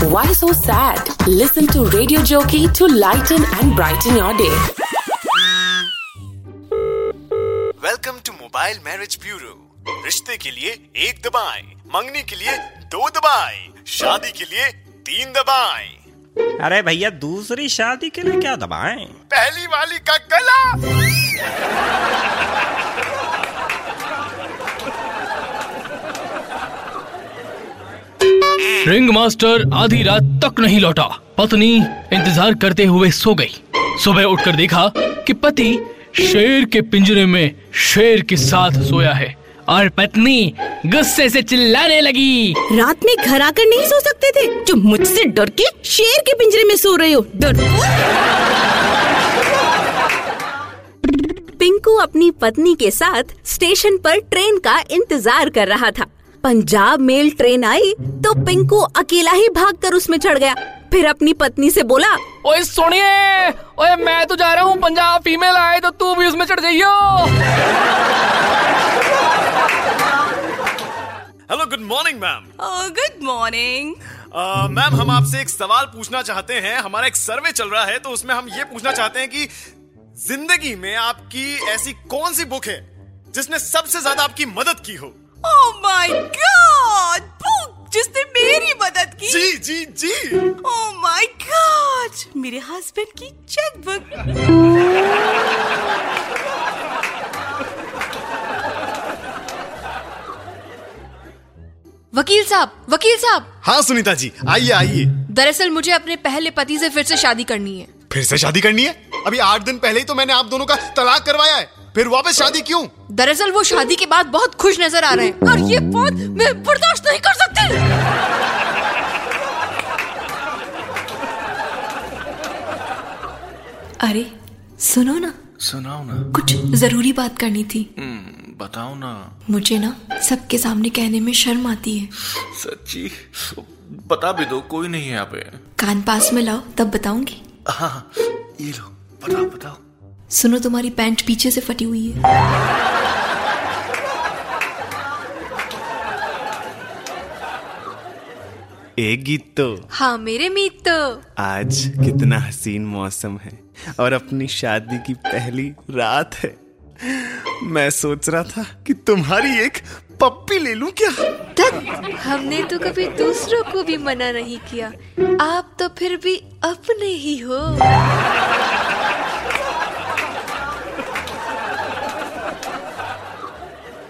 Why so sad? Listen to Radio Jockey to lighten and brighten your day. Welcome to mobile marriage bureau रिश्ते के लिए एक दबाएँ, मंगनी के लिए दो दबाएँ, शादी के लिए तीन दबाएँ। अरे भैया दूसरी शादी के लिए क्या दबाएँ? पहली वाली का गला रिंग मास्टर आधी रात तक नहीं लौटा। पत्नी इंतज़ार करते हुए सो गई। सुबह उठकर देखा कि पति शेर के पिंजरे में शेर के साथ सोया है और पत्नी गुस्से से चिल्लाने लगी। रात में घर आकर नहीं सो सकते थे? जो मुझसे डर के शेर के पिंजरे में सो रहे हो, डर। पिंकू अपनी पत्नी के साथ स्टेशन पर ट्रेन का इंतज़ार कर रहा था। पंजाब मेल ट्रेन आई तो पिंकू अकेला ही भागकर उसमें चढ़ गया। फिर अपनी पत्नी से बोला ओए सुनिए ओए मैं तो जा रहा हूँ पंजाब फीमेल आए तो तू भी उसमें चढ़ जाइयो। Hello good morning ma'am good morning ma'am हम आपसे एक सवाल पूछना चाहते हैं। हमारा एक सर्वे चल रहा है तो उसमें हम ये पूछना चाहते हैं कि ज़िंदगी में आपकी ऐसी कौन सी बुक है जिसने सबसे ज़्यादा आपकी मदद की हो? ओह माय गॉड बुक जिसने मेरी मदद की। जी जी जी। ओह माय गॉड मेरे हस्बैंड की चेकबुक वकील साहब वकील साहब। हाँ सुनीता जी आइए आइए। दरअसल मुझे अपने पहले पति से फिर से शादी करनी है। फिर से शादी करनी है? अभी आठ दिन पहले ही तो मैंने आप दोनों का तलाक करवाया है। फिर वापस शादी क्यों? दरअसल वो शादी के बाद बहुत खुश नज़र आ रहे हैं। और ये बात मैं बर्दाश्त नहीं कर सकती। अरे सुनो ना। सुनाओ ना। कुछ ज़रूरी बात करनी थी। हम्म, बताओ ना। मुझे ना सबके सामने कहने में शर्म आती है। सच्ची? बता भी दो कोई नहीं है यहाँ पे। कान पास में लाओ तब बताऊँगी। हाँ ये लो बताओ बताओ। सुनो तुम्हारी पैंट पीछे से फटी हुई है। एक गीत तो। हाँ मेरे मीत तो। आज कितना हसीन मौसम है और अपनी शादी की पहली रात है। मैं सोच रहा था कि तुम्हारी एक पप्पी ले लूँ क्या? तक। हमने तो कभी दूसरों को भी मना नहीं किया। आप तो फिर भी अपने ही हो।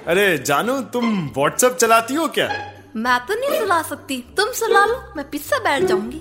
अरे जानो तुम व्हाट्सएप चलाती हो क्या? मैं तो नहीं सुला सकती। तुम सुला लो मैं पिस्सा बैठ जाऊँगी।